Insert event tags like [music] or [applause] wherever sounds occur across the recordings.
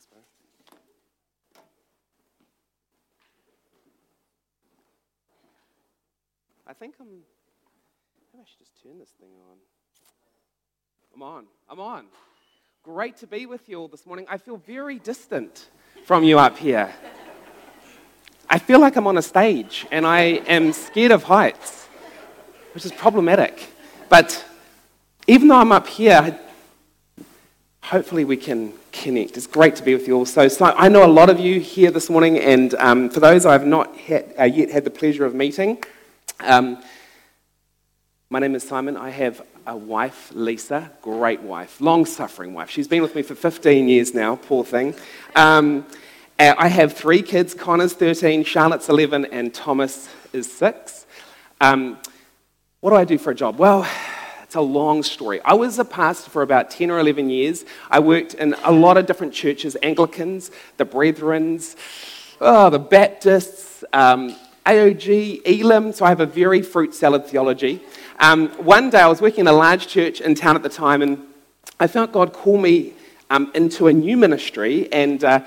Thanks, bro. I think I'm. Maybe I should just turn this thing on. I'm on. I'm on. Great to be with you all this morning. I feel very distant from you up here. I feel like I'm on a stage and I am scared of heights, which is problematic. But even though I'm up here, hopefully we can connect. It's great to be with you all. So, so I know a lot of you here this morning, and um, for those I've not had, uh, yet had the pleasure of meeting, um, my name is Simon. I have a wife, Lisa, great wife, long suffering wife. She's been with me for 15 years now, poor thing. Um, I have three kids Connor's 13, Charlotte's 11, and Thomas is 6. Um, what do I do for a job? Well, it's a long story. I was a pastor for about 10 or 11 years. I worked in a lot of different churches Anglicans, the Brethrens, oh, the Baptists, um, AOG, Elim, so I have a very fruit salad theology. Um, one day I was working in a large church in town at the time, and I felt God call me um, into a new ministry. And uh,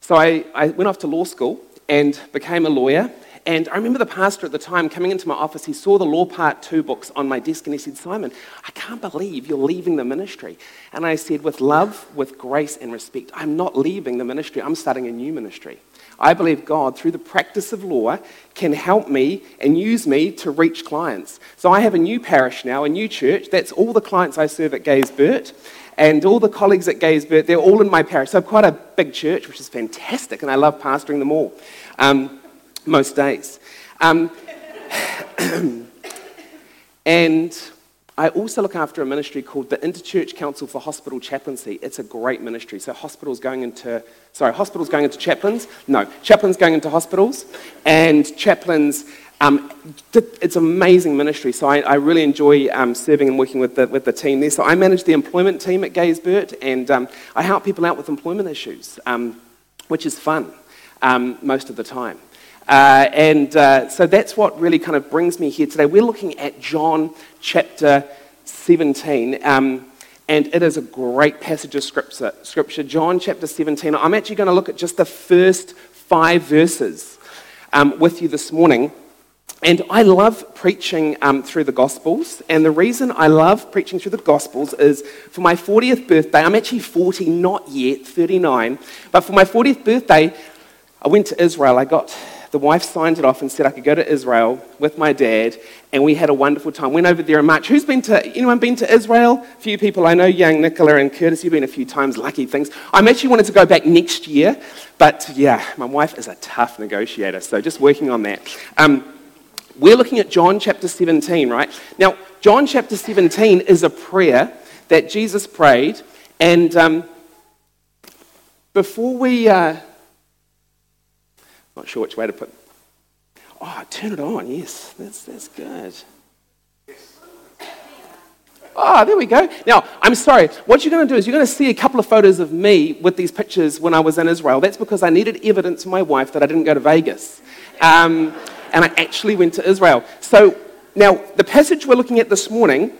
so I, I went off to law school and became a lawyer. And I remember the pastor at the time coming into my office. He saw the Law Part 2 books on my desk and he said, Simon, I can't believe you're leaving the ministry. And I said, with love, with grace, and respect, I'm not leaving the ministry, I'm starting a new ministry. I believe God, through the practice of law, can help me and use me to reach clients. So I have a new parish now, a new church. That's all the clients I serve at Gaze Burt. And all the colleagues at Gaze Burt, they're all in my parish. So I've quite a big church, which is fantastic, and I love pastoring them all um, most days. Um, [clears throat] and I also look after a ministry called the Interchurch Council for Hospital Chaplaincy. It's a great ministry. So hospitals going into, sorry, hospitals going into chaplains. No, chaplains going into hospitals, and chaplains. Um, it's amazing ministry. So I, I really enjoy um, serving and working with the, with the team there. So I manage the employment team at Gaze Burt, and um, I help people out with employment issues, um, which is fun um, most of the time. Uh, and uh, so that's what really kind of brings me here today. We're looking at John chapter 17. Um, and it is a great passage of scripture, scripture. John chapter 17. I'm actually going to look at just the first five verses um, with you this morning. And I love preaching um, through the Gospels. And the reason I love preaching through the Gospels is for my 40th birthday, I'm actually 40, not yet, 39. But for my 40th birthday, I went to Israel. I got the wife signed it off and said I could go to Israel with my dad, and we had a wonderful time. Went over there in March. Who's been to, anyone been to Israel? A few people I know, young Nicola and Curtis, you've been a few times, lucky things. I'm actually wanted to go back next year, but yeah, my wife is a tough negotiator, so just working on that. Um, we're looking at John chapter 17, right? Now, John chapter 17 is a prayer that Jesus prayed, and um, before we. Uh, not sure which way to put. Oh, turn it on. Yes, that's, that's good. Ah, oh, there we go. Now, I'm sorry. What you're going to do is you're going to see a couple of photos of me with these pictures when I was in Israel. That's because I needed evidence from my wife that I didn't go to Vegas. Um, and I actually went to Israel. So, now, the passage we're looking at this morning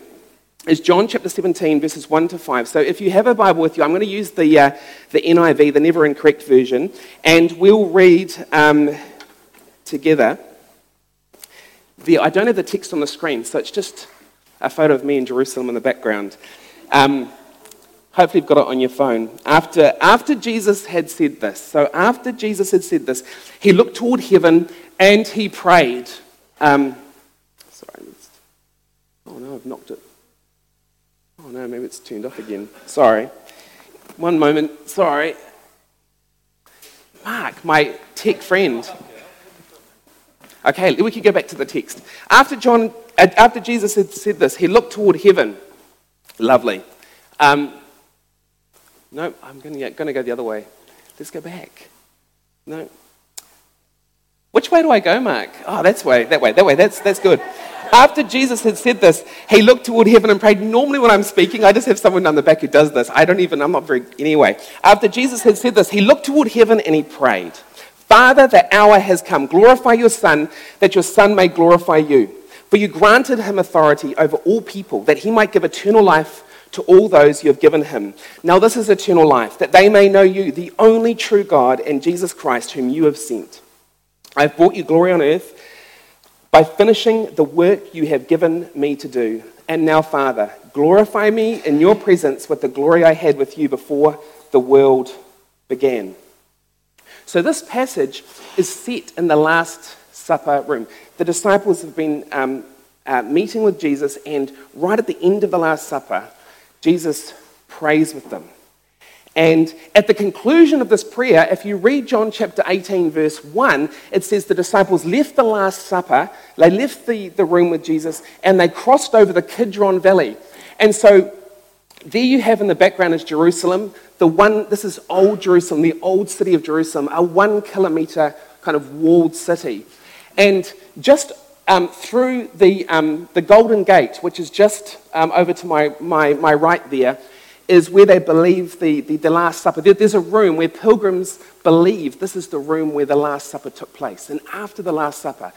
is John chapter 17, verses 1 to 5. So if you have a Bible with you, I'm going to use the, uh, the NIV, the Never Incorrect version, and we'll read um, together. The, I don't have the text on the screen, so it's just a photo of me in Jerusalem in the background. Um, hopefully, you've got it on your phone. After, after Jesus had said this, so after Jesus had said this, he looked toward heaven and he prayed. Um, sorry, oh no, I've knocked it. Oh no, maybe it's turned off again. Sorry. One moment. Sorry. Mark, my tech friend. Okay, we can go back to the text. After John, uh, after Jesus had said this, he looked toward heaven. Lovely. Um, no, I'm going to, go the other way. Let's go back. No. Which way do I go, Mark? Oh, that's way, that way, that way. That's, that's good. After Jesus had said this, he looked toward heaven and prayed. Normally, when I'm speaking, I just have someone down the back who does this. I don't even, I'm not very, anyway. After Jesus had said this, he looked toward heaven and he prayed, Father, the hour has come. Glorify your Son, that your Son may glorify you. For you granted him authority over all people, that he might give eternal life to all those you have given him. Now, this is eternal life, that they may know you, the only true God, and Jesus Christ, whom you have sent. I have brought you glory on earth by finishing the work you have given me to do. And now, Father, glorify me in your presence with the glory I had with you before the world began. So, this passage is set in the Last Supper room. The disciples have been um, uh, meeting with Jesus, and right at the end of the Last Supper, Jesus prays with them. And at the conclusion of this prayer, if you read John chapter 18, verse 1, it says the disciples left the Last Supper, they left the, the room with Jesus, and they crossed over the Kidron Valley. And so there you have in the background is Jerusalem. The one, this is old Jerusalem, the old city of Jerusalem, a one kilometer kind of walled city. And just um, through the, um, the Golden Gate, which is just um, over to my, my, my right there, is where they believe the, the, the, Last Supper. There, there's a room where pilgrims believe this is the room where the Last Supper took place. And after the Last Supper,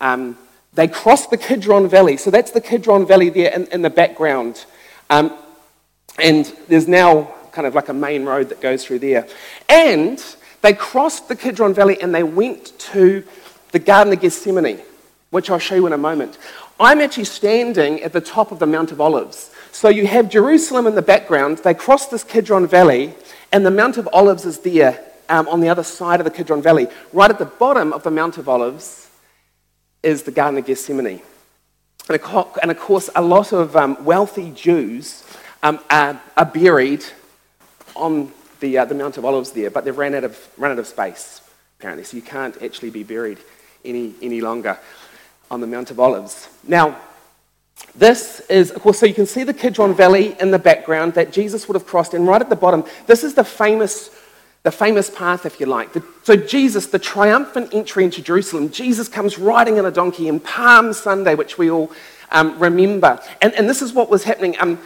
um, they crossed the Kidron Valley. So that's the Kidron Valley there in, in the background. Um, and there's now kind of like a main road that goes through there. And they crossed the Kidron Valley and they went to the Garden of Gethsemane which I'll show you in a moment. I'm actually standing at the top of the Mount of Olives. So you have Jerusalem in the background. They cross this Kidron Valley, and the Mount of Olives is there um, on the other side of the Kidron Valley. Right at the bottom of the Mount of Olives is the Garden of Gethsemane. And of course, a lot of um, wealthy Jews um, are, are, buried on the, uh, the Mount of Olives there, but they've run out, of, run out of space, apparently. So you can't actually be buried any, any longer on the Mount of Olives. Now, this is, of course, so you can see the Kidron Valley in the background that Jesus would have crossed, and right at the bottom, this is the famous, the famous path, if you like. The, so Jesus, the triumphant entry into Jerusalem, Jesus comes riding on a donkey in Palm Sunday, which we all um, remember. And, and this is what was happening. Um,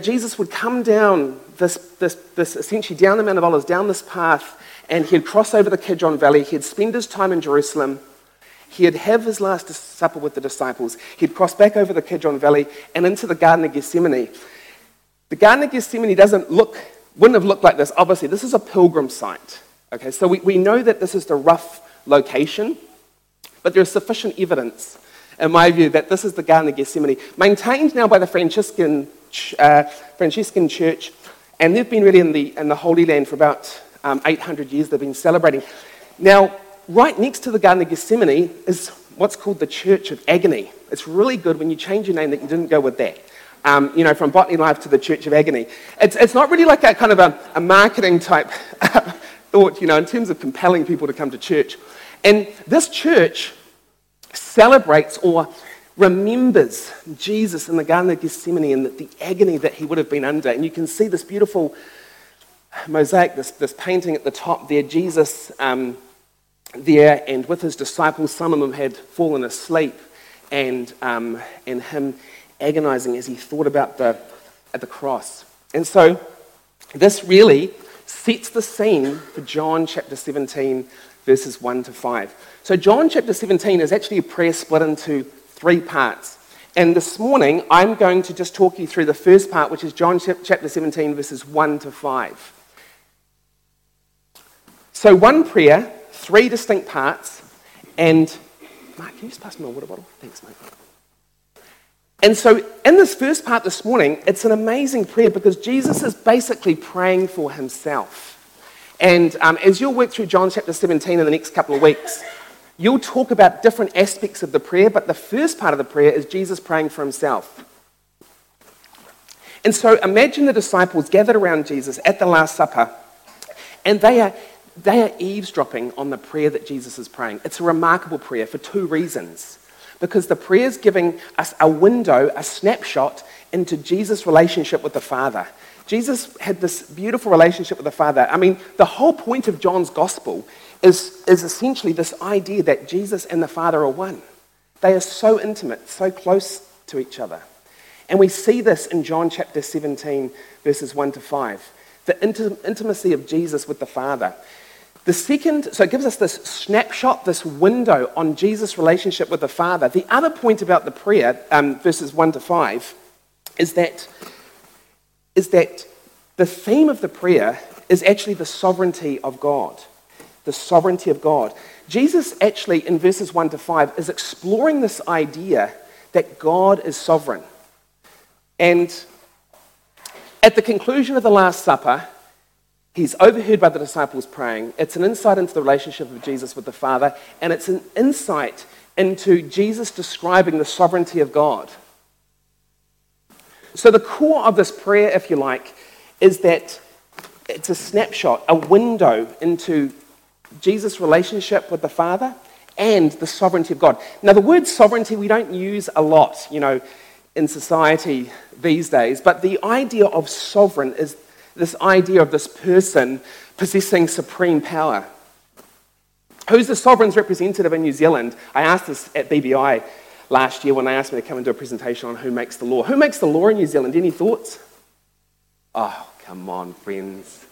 Jesus would come down this, this, this, essentially down the Mount of Olives, down this path, and he'd cross over the Kidron Valley. He'd spend his time in Jerusalem. He'd have his last supper with the disciples. He'd cross back over the Kidron Valley and into the Garden of Gethsemane. The Garden of Gethsemane doesn't look, wouldn't have looked like this. Obviously, this is a pilgrim site. Okay, so we, we know that this is the rough location, but there's sufficient evidence, in my view, that this is the Garden of Gethsemane, maintained now by the Franciscan, uh, Franciscan Church, and they've been really in the, in the Holy Land for about um, 800 years. They've been celebrating. Now, right next to the Garden of Gethsemane is what's called the Church of Agony. It's really good when you change your name that you didn't go with that. Um, you know, from Botany Life to the Church of Agony. It's, it's not really like a kind of a, a marketing type [laughs] thought, you know, in terms of compelling people to come to church. And this church celebrates or remembers Jesus in the Garden of Gethsemane and the, the agony that he would have been under. And you can see this beautiful mosaic, this, this painting at the top there, Jesus um, there, and with his disciples, some of them had fallen asleep, and, um, and him agonizing as he thought about the, at the cross. And so, this really sets the scene for John chapter 17, verses 1 to 5. So, John chapter 17 is actually a prayer split into three parts. And this morning, I'm going to just talk you through the first part, which is John chapter 17, verses 1 to 5. So, one prayer three distinct parts. And, Mark, can you just pass me a water bottle? Thanks, mate. And so, in this first part this morning, it's an amazing prayer because Jesus is basically praying for himself. And um, as you'll work through John chapter 17 in the next couple of weeks, you'll talk about different aspects of the prayer, but the first part of the prayer is Jesus praying for himself. And so, imagine the disciples gathered around Jesus at the Last Supper, and they are they are eavesdropping on the prayer that Jesus is praying. It's a remarkable prayer for two reasons. Because the prayer is giving us a window, a snapshot into Jesus' relationship with the Father. Jesus had this beautiful relationship with the Father. I mean, the whole point of John's gospel is, is essentially this idea that Jesus and the Father are one. They are so intimate, so close to each other. And we see this in John chapter 17, verses 1 to 5. The intim- intimacy of Jesus with the Father. The second, so it gives us this snapshot, this window on Jesus' relationship with the Father. The other point about the prayer, um, verses 1 to 5, is that is that the theme of the prayer is actually the sovereignty of God. The sovereignty of God. Jesus actually, in verses 1 to 5, is exploring this idea that God is sovereign. And at the conclusion of the Last Supper, he's overheard by the disciples praying. It's an insight into the relationship of Jesus with the Father, and it's an insight into Jesus describing the sovereignty of God. So, the core of this prayer, if you like, is that it's a snapshot, a window into Jesus' relationship with the Father and the sovereignty of God. Now, the word sovereignty we don't use a lot, you know, in society these days, but the idea of sovereign is this idea of this person possessing supreme power. Who's the sovereign's representative in New Zealand? I asked this at BBI last year when they asked me to come and do a presentation on who makes the law. Who makes the law in New Zealand? Any thoughts? Oh, come on, friends.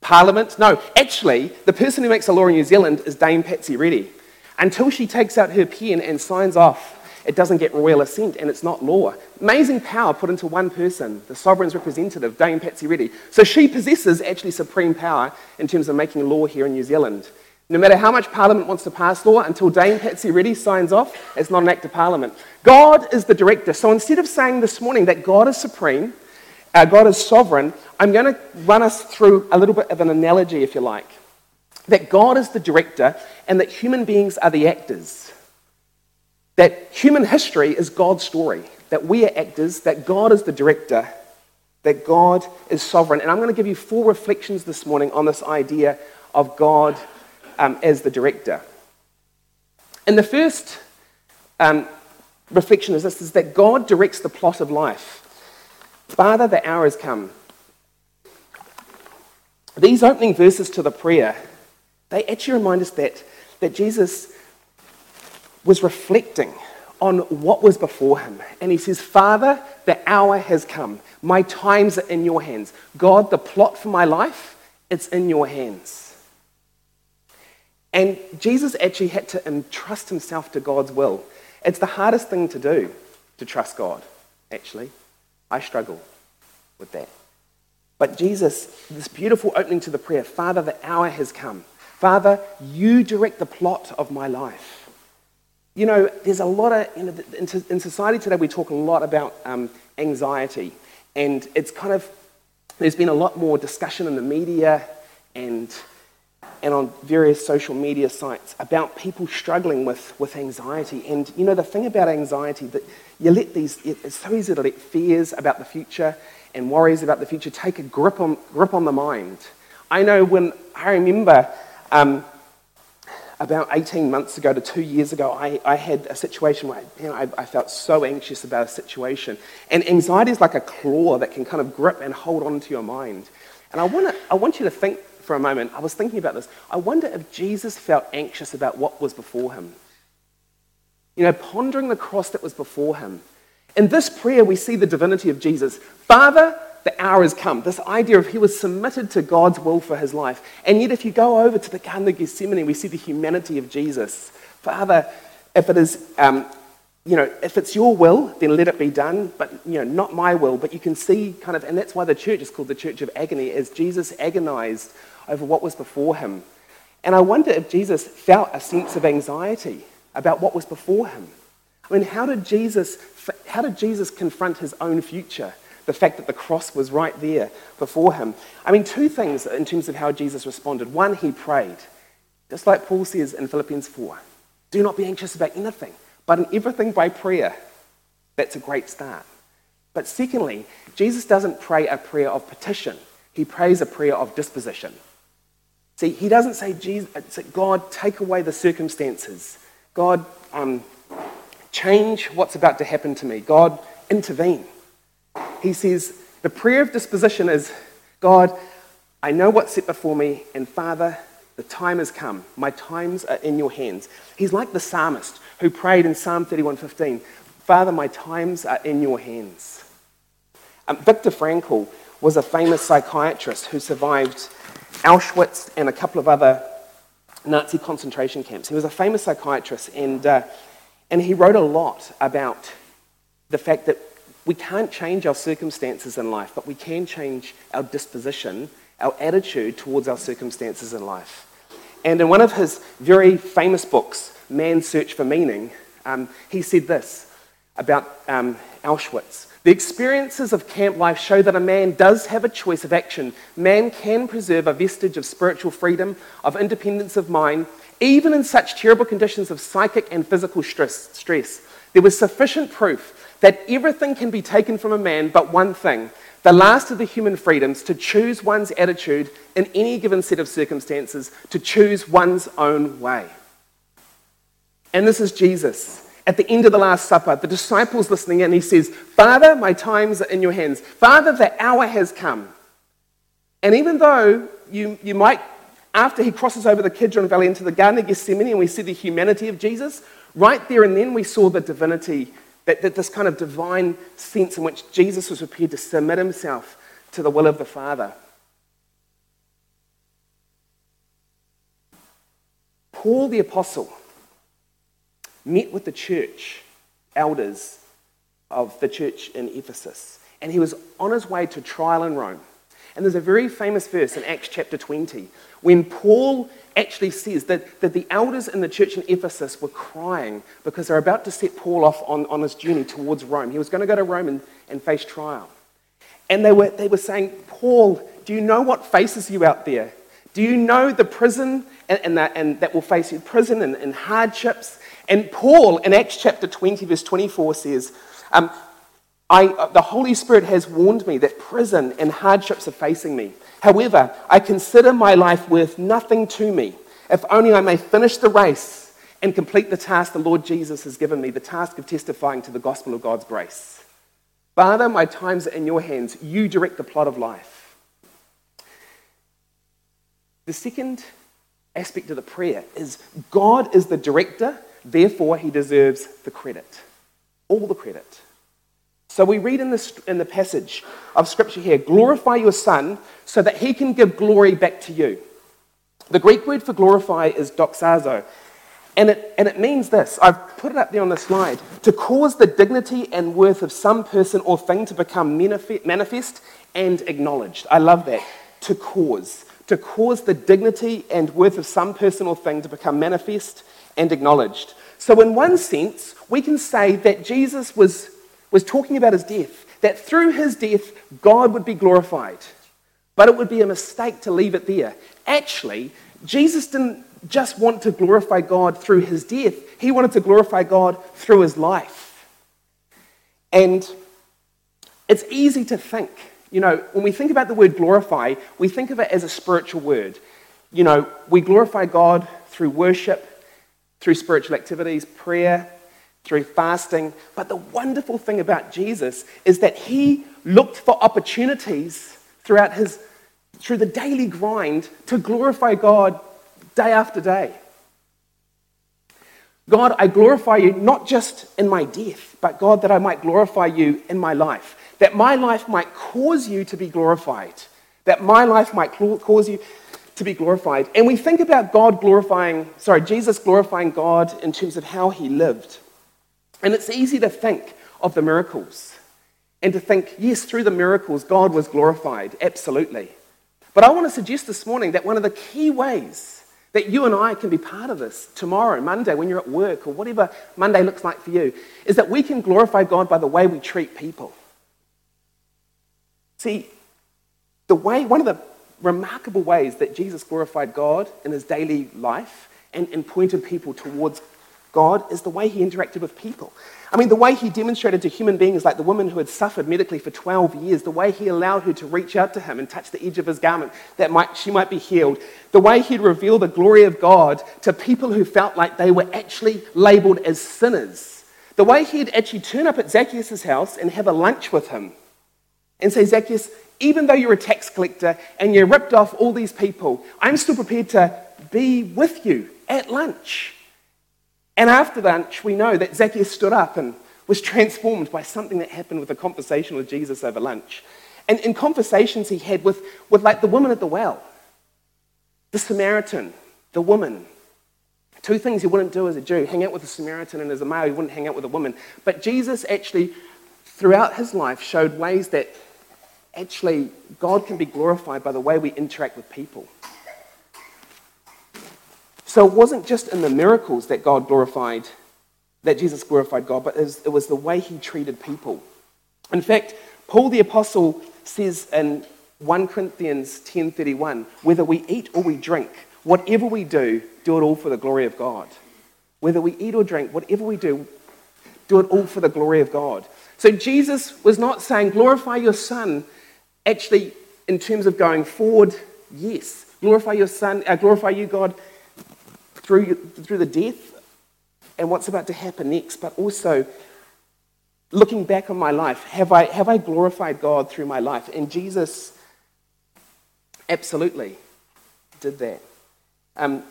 Parliament? No, actually, the person who makes the law in New Zealand is Dame Patsy Reddy. Until she takes out her pen and signs off, it doesn't get royal assent and it's not law. Amazing power put into one person, the sovereign's representative, Dame Patsy Reddy. So she possesses actually supreme power in terms of making law here in New Zealand. No matter how much Parliament wants to pass law, until Dame Patsy Reddy signs off, it's not an act of Parliament. God is the director. So instead of saying this morning that God is supreme, uh, God is sovereign, I'm going to run us through a little bit of an analogy, if you like. That God is the director and that human beings are the actors. That human history is God's story. That we are actors, that God is the director, that God is sovereign. And I'm going to give you four reflections this morning on this idea of God um, as the director. And the first um, reflection is this is that God directs the plot of life. Father, the hour has come. These opening verses to the prayer, they actually remind us that, that Jesus was reflecting on what was before him. And he says, Father, the hour has come. My times are in your hands. God, the plot for my life, it's in your hands. And Jesus actually had to entrust himself to God's will. It's the hardest thing to do, to trust God, actually. I struggle with that. But Jesus, this beautiful opening to the prayer Father, the hour has come. Father, you direct the plot of my life. You know, there's a lot of, you know, in society today, we talk a lot about um, anxiety. And it's kind of, there's been a lot more discussion in the media and, and on various social media sites about people struggling with, with anxiety. And, you know, the thing about anxiety, that you let these, it's so easy to let fears about the future and worries about the future take a grip on, grip on the mind. I know when, I remember um, about 18 months ago to two years ago, I, I had a situation where know, I, I, felt so anxious about a situation. And anxiety is like a claw that can kind of grip and hold on to your mind. And I, wanna, I want you to think for a moment, I was thinking about this. I wonder if Jesus felt anxious about what was before him. You know, pondering the cross that was before him. In this prayer, we see the divinity of Jesus. Father, the hour has come. This idea of he was submitted to God's will for his life. And yet, if you go over to the Garden of Gethsemane, we see the humanity of Jesus. Father, if it is, um, you know, if it's your will, then let it be done, but, you know, not my will. But you can see kind of, and that's why the church is called the Church of Agony, as Jesus agonized over what was before him. And I wonder if Jesus felt a sense of anxiety about what was before him. I mean, how did Jesus, how did Jesus confront his own future? The fact that the cross was right there before him. I mean, two things in terms of how Jesus responded. One, he prayed, just like Paul says in Philippians 4 do not be anxious about anything, but in everything by prayer. That's a great start. But secondly, Jesus doesn't pray a prayer of petition, he prays a prayer of disposition. See, he doesn't say, Jesus, God, take away the circumstances. God, um, change what's about to happen to me. God, intervene he says, the prayer of disposition is, God, I know what's set before me, and Father, the time has come. My times are in your hands. He's like the psalmist who prayed in Psalm 31:15, Father, my times are in your hands. Um, Viktor Frankl was a famous psychiatrist who survived Auschwitz and a couple of other Nazi concentration camps. He was a famous psychiatrist, and, uh, and he wrote a lot about the fact that we can't change our circumstances in life, but we can change our disposition, our attitude towards our circumstances in life. And in one of his very famous books, Man's Search for Meaning, um, he said this about um, Auschwitz. The experiences of camp life show that a man does have a choice of action. Man can preserve a vestige of spiritual freedom, of independence of mind, even in such terrible conditions of psychic and physical stress. stress. There was sufficient proof that everything can be taken from a man but one thing the last of the human freedoms to choose one's attitude in any given set of circumstances, to choose one's own way. And this is Jesus at the end of the Last Supper, the disciples listening in, he says, Father, my times are in your hands. Father, the hour has come. And even though you, you might, after he crosses over the Kidron Valley into the Garden of Gethsemane and we see the humanity of Jesus, right there and then we saw the divinity, that, that this kind of divine sense in which Jesus was prepared to submit himself to the will of the Father. Paul the Apostle met with the church elders of the church in Ephesus, and he was on his way to trial in Rome. And there's a very famous verse in Acts chapter 20 when Paul actually says that, that the elders in the church in Ephesus were crying because they're about to set Paul off on, on his journey towards Rome. He was going to go to Rome and, and face trial. And they were, they were saying, Paul, do you know what faces you out there? Do you know the prison and, and, that, and that will face you? Prison and, and hardships and Paul in Acts chapter 20, verse 24 says, um, I, uh, The Holy Spirit has warned me that prison and hardships are facing me. However, I consider my life worth nothing to me, if only I may finish the race and complete the task the Lord Jesus has given me, the task of testifying to the gospel of God's grace. Father, my times are in your hands. You direct the plot of life. The second aspect of the prayer is God is the director Therefore, he deserves the credit, all the credit. So we read in, in the passage of Scripture here glorify your Son so that he can give glory back to you. The Greek word for glorify is doxazo. And it, and it means this I've put it up there on the slide to cause the dignity and worth of some person or thing to become manifest and acknowledged. I love that. To cause. To cause the dignity and worth of some person or thing to become manifest and acknowledged. So, in one sense, we can say that Jesus was, was talking about his death, that through his death, God would be glorified. But it would be a mistake to leave it there. Actually, Jesus didn't just want to glorify God through his death, he wanted to glorify God through his life. And it's easy to think, you know, when we think about the word glorify, we think of it as a spiritual word. You know, we glorify God through worship, through spiritual activities, prayer, through fasting. But the wonderful thing about Jesus is that he looked for opportunities throughout his through the daily grind to glorify God day after day. God, I glorify you not just in my death, but God, that I might glorify you in my life. That my life might cause you to be glorified. That my life might cause you to be glorified. And we think about God glorifying, sorry, Jesus glorifying God in terms of how he lived. And it's easy to think of the miracles and to think, yes, through the miracles, God was glorified. Absolutely. But I want to suggest this morning that one of the key ways that you and I can be part of this tomorrow, Monday, when you're at work, or whatever Monday looks like for you, is that we can glorify God by the way we treat people. See, the way, one of the remarkable ways that Jesus glorified God in his daily life and, and pointed people towards God is the way he interacted with people. I mean, the way he demonstrated to human beings, like the woman who had suffered medically for 12 years, the way he allowed her to reach out to him and touch the edge of his garment that might, she might be healed, the way he'd reveal the glory of God to people who felt like they were actually labeled as sinners, the way he'd actually turn up at Zacchaeus' house and have a lunch with him and say, Zacchaeus, even though you're a tax collector and you ripped off all these people, I'm still prepared to be with you at lunch. And after lunch, we know that Zacchaeus stood up and was transformed by something that happened with a conversation with Jesus over lunch. And in conversations he had with, with like the woman at the well, the Samaritan, the woman. Two things you wouldn't do as a Jew hang out with a Samaritan, and as a male, you wouldn't hang out with a woman. But Jesus actually throughout his life, showed ways that actually God can be glorified by the way we interact with people. So it wasn't just in the miracles that God glorified, that Jesus glorified God, but it was the way he treated people. In fact, Paul the Apostle says in 1 Corinthians 10:31, whether we eat or we drink, whatever we do, do it all for the glory of God. Whether we eat or drink, whatever we do, do it all for the glory of God. So Jesus was not saying, glorify your Son, actually, in terms of going forward, yes. Glorify your Son, uh, glorify you, God, through, through the death and what's about to happen next, but also looking back on my life, have I, have I glorified God through my life? And Jesus absolutely did that. Um,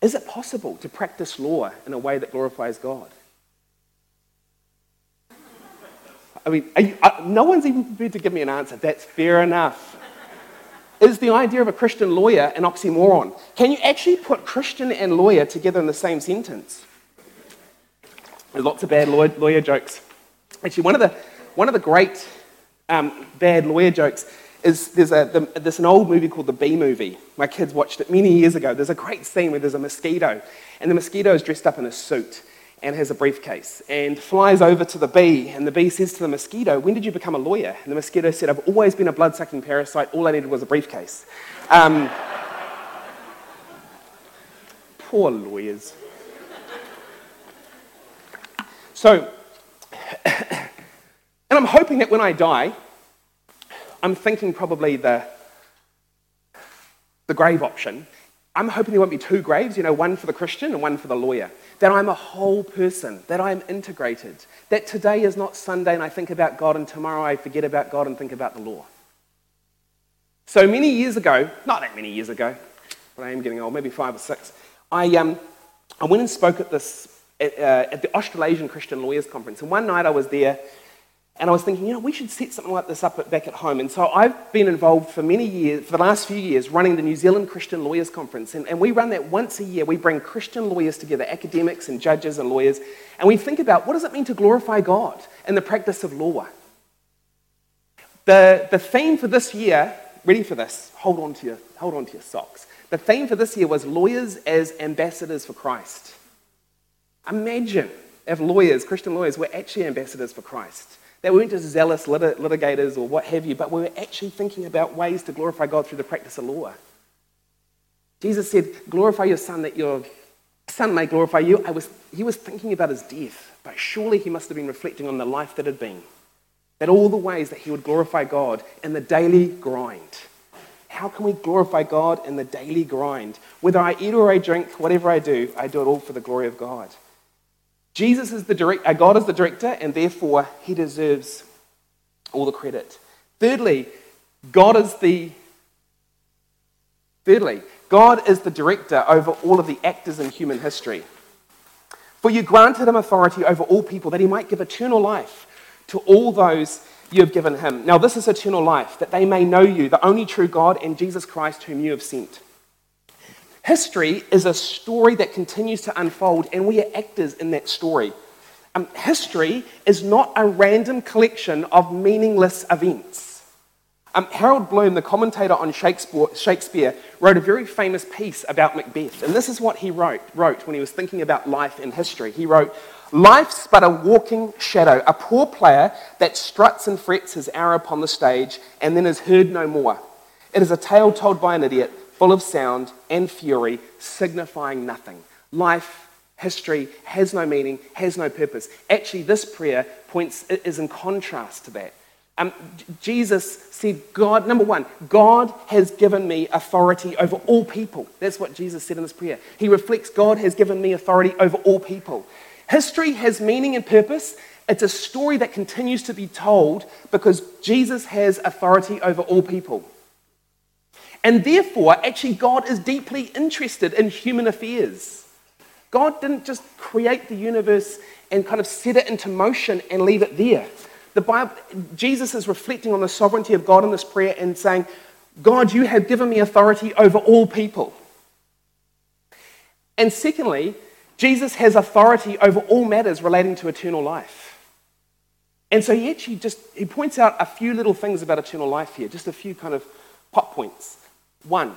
is it possible to practice law in a way that glorifies God? I mean, you, uh, no one's even prepared to give me an answer. That's fair enough. Is the idea of a Christian lawyer an oxymoron? Can you actually put Christian and lawyer together in the same sentence? There's lots of bad lawyer, lawyer jokes. Actually, one of the, one of the great um, bad lawyer jokes is there's, a, the, there's an old movie called The Bee Movie. My kids watched it many years ago. There's a great scene where there's a mosquito, and the mosquito is dressed up in a suit and has a briefcase and flies over to the bee. And the bee says to the mosquito, When did you become a lawyer? And the mosquito said, I've always been a blood sucking parasite. All I needed was a briefcase. Um, poor lawyers. So, [coughs] and I'm hoping that when I die, I'm thinking probably the, the grave option. I'm hoping there won't be two graves, you know, one for the Christian and one for the lawyer that I'm a whole person, that I'm integrated, that today is not Sunday and I think about God and tomorrow I forget about God and think about the law. So many years ago, not that many years ago, but I am getting old, maybe five or six, I, um, I went and spoke at this at, uh, at the Australasian Christian Lawyers Conference. And one night I was there and I was thinking, you know, we should set something like this up back at home. And so I've been involved for many years, for the last few years, running the New Zealand Christian Lawyers Conference. And, and we run that once a year. We bring Christian lawyers together, academics and judges and lawyers, and we think about what does it mean to glorify God in the practice of law. The, the theme for this year, ready for this, hold on, to your, hold on to your socks. The theme for this year was lawyers as ambassadors for Christ. Imagine if lawyers, Christian lawyers, were actually ambassadors for Christ. That we weren't just zealous lit- litigators or what have you, but we were actually thinking about ways to glorify God through the practice of law. Jesus said, Glorify your son that your son may glorify you. I was, he was thinking about his death, but surely he must have been reflecting on the life that had been. That all the ways that he would glorify God in the daily grind. How can we glorify God in the daily grind? Whether I eat or I drink, whatever I do, I do it all for the glory of God. Jesus is the direct, uh, God is the director, and therefore he deserves all the credit. Thirdly, God is the thirdly, God is the director over all of the actors in human history. For you granted him authority over all people that he might give eternal life to all those you have given him. Now, this is eternal life, that they may know you, the only true God, and Jesus Christ, whom you have sent. History is a story that continues to unfold, and we are actors in that story. Um, history is not a random collection of meaningless events. Um, Harold Bloom, the commentator on Shakespeare, Shakespeare, wrote a very famous piece about Macbeth. And this is what he wrote, wrote when he was thinking about life in history. He wrote, Life's but a walking shadow, a poor player that struts and frets his hour upon the stage and then is heard no more. It is a tale told by an idiot full of sound and fury, signifying nothing. Life, history has no meaning, has no purpose. Actually, this prayer points is in contrast to that. Um, Jesus said, God, number one, God has given me authority over all people. That's what Jesus said in this prayer. He reflects, God has given me authority over all people. History has meaning and purpose. It's a story that continues to be told because Jesus has authority over all people. And therefore, actually, God is deeply interested in human affairs. God didn't just create the universe and kind of set it into motion and leave it there. The Bible, Jesus is reflecting on the sovereignty of God in this prayer and saying, God, you have given me authority over all people. And secondly, Jesus has authority over all matters relating to eternal life. And so he actually just he points out a few little things about eternal life here, just a few kind of pop points. One,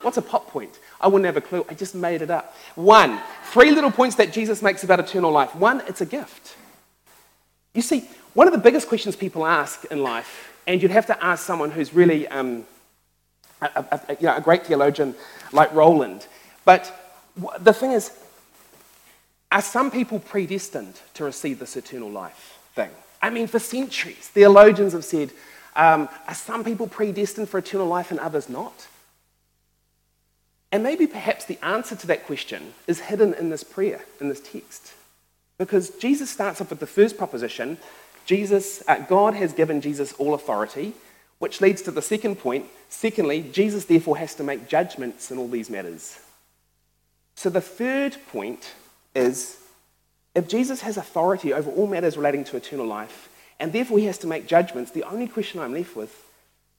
what's a pop point? I wouldn't have a clue. I just made it up. One, three little points that Jesus makes about eternal life. One, it's a gift. You see, one of the biggest questions people ask in life, and you'd have to ask someone who's really um, a, a, a, you know, a great theologian like Roland, but the thing is, are some people predestined to receive this eternal life thing? I mean, for centuries, theologians have said, um, are some people predestined for eternal life and others not? And maybe perhaps the answer to that question is hidden in this prayer, in this text. Because Jesus starts off with the first proposition Jesus, uh, God has given Jesus all authority, which leads to the second point. Secondly, Jesus therefore has to make judgments in all these matters. So the third point is if Jesus has authority over all matters relating to eternal life, and therefore he has to make judgments, the only question I'm left with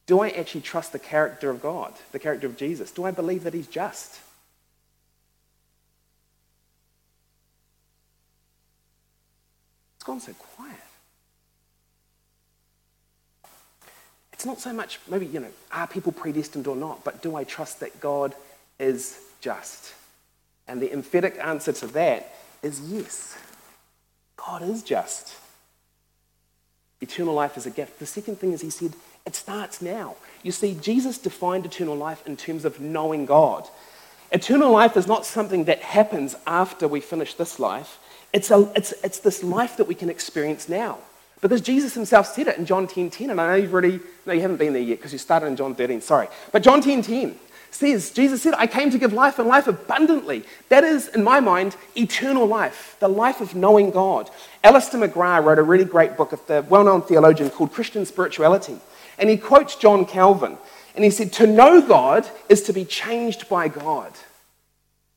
do I actually trust the character of God, the character of Jesus? Do I believe that he's just? It's gone so quiet. It's not so much, maybe, you know, are people predestined or not, but do I trust that God is just? And the emphatic answer to that is yes. God is just. Eternal life is a gift. The second thing is, he said, it starts now. You see, Jesus defined eternal life in terms of knowing God. Eternal life is not something that happens after we finish this life, it's, a, it's, it's this life that we can experience now. Because Jesus himself said it in John 10 10, and I know you've already, no, you haven't been there yet because you started in John 13, sorry. But John 10 10 says, Jesus said, I came to give life and life abundantly. That is, in my mind, eternal life, the life of knowing God. Alister McGrath wrote a really great book of the well known theologian called Christian Spirituality. And he quotes John Calvin. And he said, To know God is to be changed by God.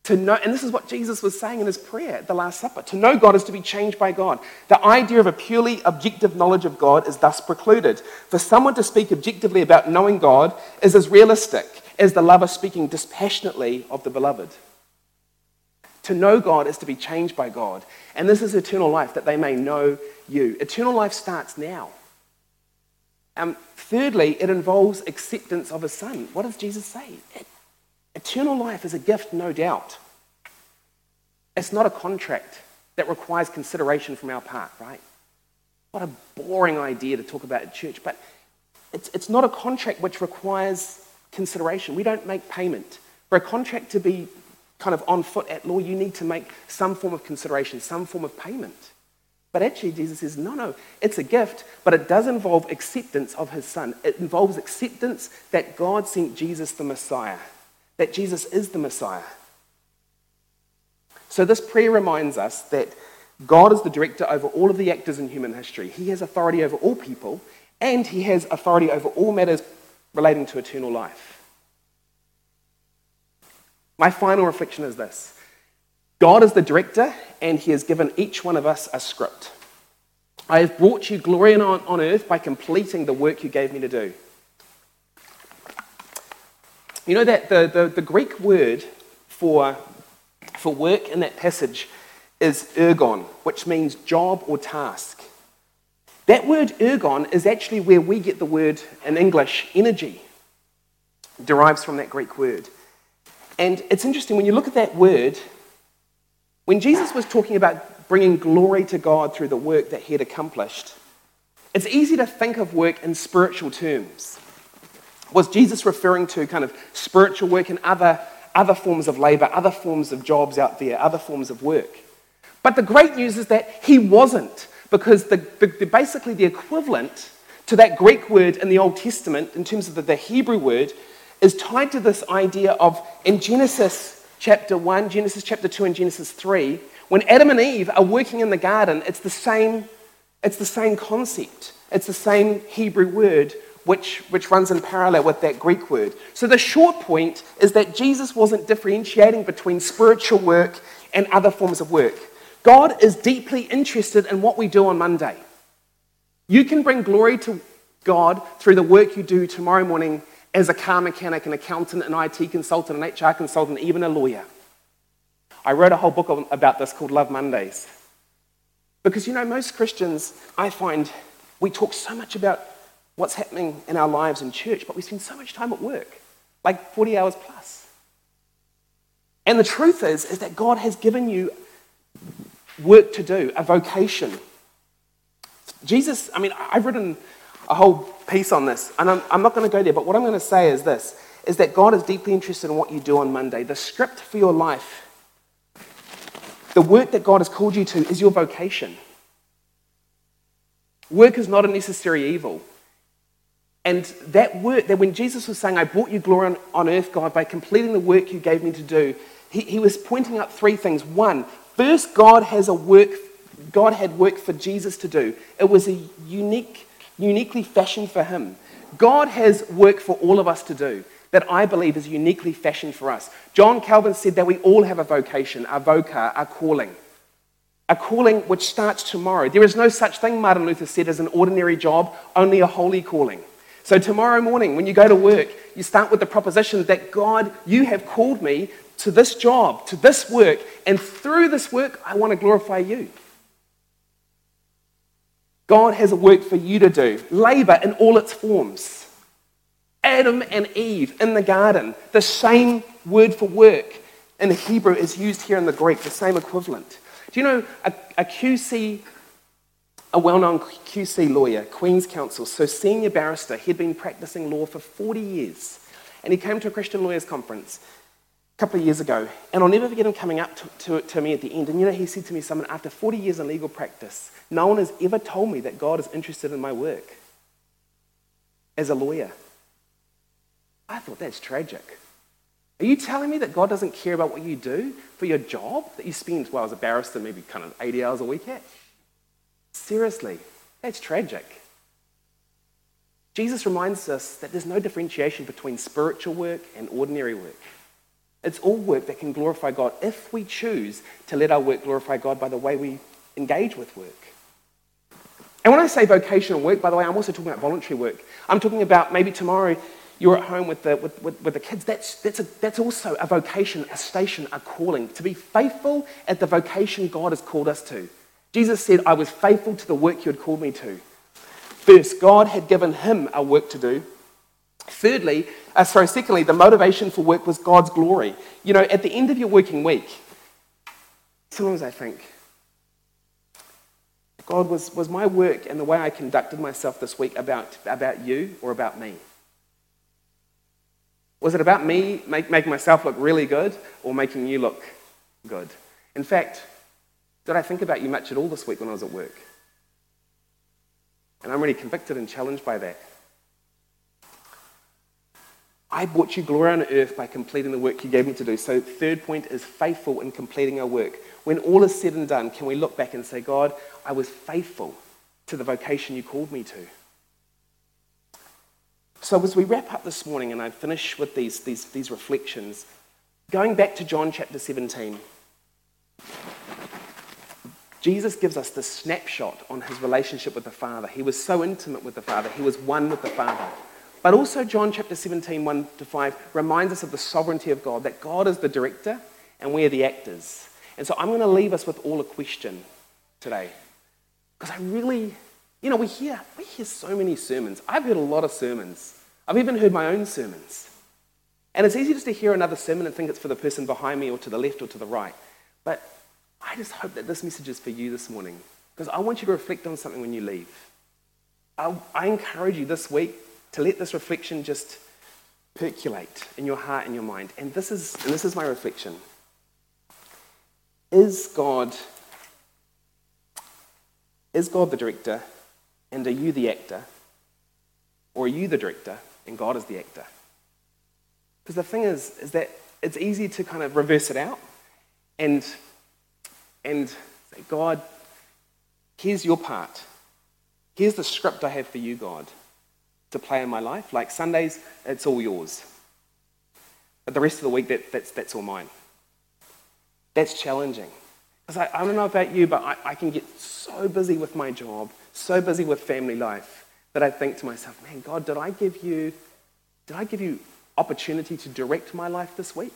To know, and this is what Jesus was saying in his prayer at the Last Supper. To know God is to be changed by God. The idea of a purely objective knowledge of God is thus precluded. For someone to speak objectively about knowing God is as realistic as the lover speaking dispassionately of the beloved. To know God is to be changed by God. And this is eternal life, that they may know you. Eternal life starts now. Um, thirdly, it involves acceptance of his son. What does Jesus say? It, eternal life is a gift, no doubt. It's not a contract that requires consideration from our part, right? What a boring idea to talk about at church, but it's, it's not a contract which requires consideration. We don't make payment. For a contract to be kind of on foot at law, you need to make some form of consideration, some form of payment. But actually, Jesus says, no, no, it's a gift, but it does involve acceptance of his son. It involves acceptance that God sent Jesus the Messiah, that Jesus is the Messiah. So this prayer reminds us that God is the director over all of the actors in human history. He has authority over all people, and he has authority over all matters relating to eternal life. My final reflection is this God is the director, and He has given each one of us a script. I have brought you glory on, on earth by completing the work you gave me to do. You know that the, the, the Greek word for, for work in that passage is ergon, which means job or task. That word ergon is actually where we get the word in English energy, derives from that Greek word. And it's interesting when you look at that word, when Jesus was talking about bringing glory to God through the work that he had accomplished, it's easy to think of work in spiritual terms. Was Jesus referring to kind of spiritual work and other, other forms of labor, other forms of jobs out there, other forms of work? But the great news is that he wasn't, because the, the, the basically the equivalent to that Greek word in the Old Testament, in terms of the, the Hebrew word, is tied to this idea of in Genesis chapter 1, Genesis chapter 2, and Genesis 3, when Adam and Eve are working in the garden, it's the same, it's the same concept. It's the same Hebrew word which, which runs in parallel with that Greek word. So the short point is that Jesus wasn't differentiating between spiritual work and other forms of work. God is deeply interested in what we do on Monday. You can bring glory to God through the work you do tomorrow morning as a car mechanic, an accountant, an IT consultant, an HR consultant, even a lawyer. I wrote a whole book about this called Love Mondays. Because, you know, most Christians, I find, We talk so much about what's happening in our lives in church, but we spend so much time at work, like 40 hours plus. And the truth is, is that God has given you work to do, a vocation. Jesus, I mean, I've written a whole piece on this, and I'm, I'm not going to go there, but what I'm going to say is this, is that God is deeply interested in what you do on Monday. The script for your life, the work that God has called you to is your vocation. Work is not a necessary evil. And that work, that when Jesus was saying, I brought you glory on, on earth, God, by completing the work you gave me to do, he, he was pointing out three things. One, first, God has a work, God had work for Jesus to do. It was a unique, uniquely fashioned for him. God has work for all of us to do that I believe is uniquely fashioned for us. John Calvin said that we all have a vocation, a voca, a calling. A calling which starts tomorrow. There is no such thing, Martin Luther said, as an ordinary job, only a holy calling. So, tomorrow morning, when you go to work, you start with the proposition that God, you have called me to this job, to this work, and through this work, I want to glorify you. God has a work for you to do, labor in all its forms. Adam and Eve in the garden, the same word for work in the Hebrew is used here in the Greek, the same equivalent. Do you know a, a QC, a well known QC lawyer, Queen's Counsel, so senior barrister, he'd been practicing law for 40 years. And he came to a Christian lawyers conference a couple of years ago, and I'll never forget him coming up to, to, to me at the end. And you know, he said to me, Someone, after 40 years in legal practice, no one has ever told me that God is interested in my work as a lawyer. I thought that's tragic. Are you telling me that God doesn't care about what you do for your job that you spend, well, as a barrister, maybe kind of 80 hours a week at? Seriously, that's tragic. Jesus reminds us that there's no differentiation between spiritual work and ordinary work. It's all work that can glorify God if we choose to let our work glorify God by the way we engage with work. And when I say vocational work, by the way, I'm also talking about voluntary work. I'm talking about maybe tomorrow you're at home with the, with, with, with the kids. That's, that's, a, that's also a vocation, a station, a calling. To be faithful at the vocation God has called us to. Jesus said, I was faithful to the work you had called me to. First, God had given him a work to do. Thirdly, uh, sorry, secondly, the motivation for work was God's glory. You know, at the end of your working week, sometimes I think, God, was, was my work and the way I conducted myself this week about, about you or about me? Was it about me make, making myself look really good or making you look good? In fact, did I think about you much at all this week when I was at work? And I'm really convicted and challenged by that. I brought you glory on earth by completing the work you gave me to do. So, third point is faithful in completing our work. When all is said and done, can we look back and say, God, I was faithful to the vocation you called me to? So, as we wrap up this morning and I finish with these, these, these reflections, going back to John chapter 17, Jesus gives us this snapshot on his relationship with the Father. He was so intimate with the Father, he was one with the Father. But also, John chapter 17, 1 to 5, reminds us of the sovereignty of God, that God is the director and we are the actors. And so I'm going to leave us with all a question today. Because I really, you know, we hear, we hear so many sermons. I've heard a lot of sermons. I've even heard my own sermons. And it's easy just to hear another sermon and think it's for the person behind me or to the left or to the right. But I just hope that this message is for you this morning. Because I want you to reflect on something when you leave. I, I encourage you this week to let this reflection just percolate in your heart and your mind. And this is, and this is my reflection. Is God, is God the director and are you the actor? Or are you the director and God is the actor? Because the thing is, is that it's easy to kind of reverse it out and, and say, God, here's your part. Here's the script I have for you, God to play in my life. Like Sundays, it's all yours. But the rest of the week, that, that's, that's all mine. That's challenging. Because I, I don't know about you, but I, I can get so busy with my job, so busy with family life, that I think to myself, man, God, did I give you, did I give you opportunity to direct my life this week?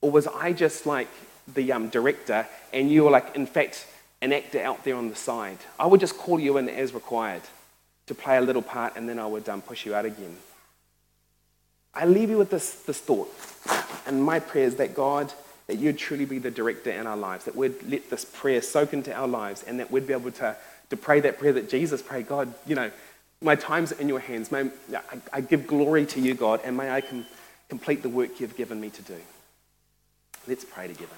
Or was I just like the um, director and you were like, in fact, an actor out there on the side. I would just call you in as required to play a little part and then I would um, push you out again. I leave you with this, this thought. And my prayer is that God, that you'd truly be the director in our lives, that we'd let this prayer soak into our lives, and that we'd be able to, to pray that prayer that Jesus prayed God, you know, my time's in your hands. May, I, I give glory to you, God, and may I com- complete the work you've given me to do. Let's pray together.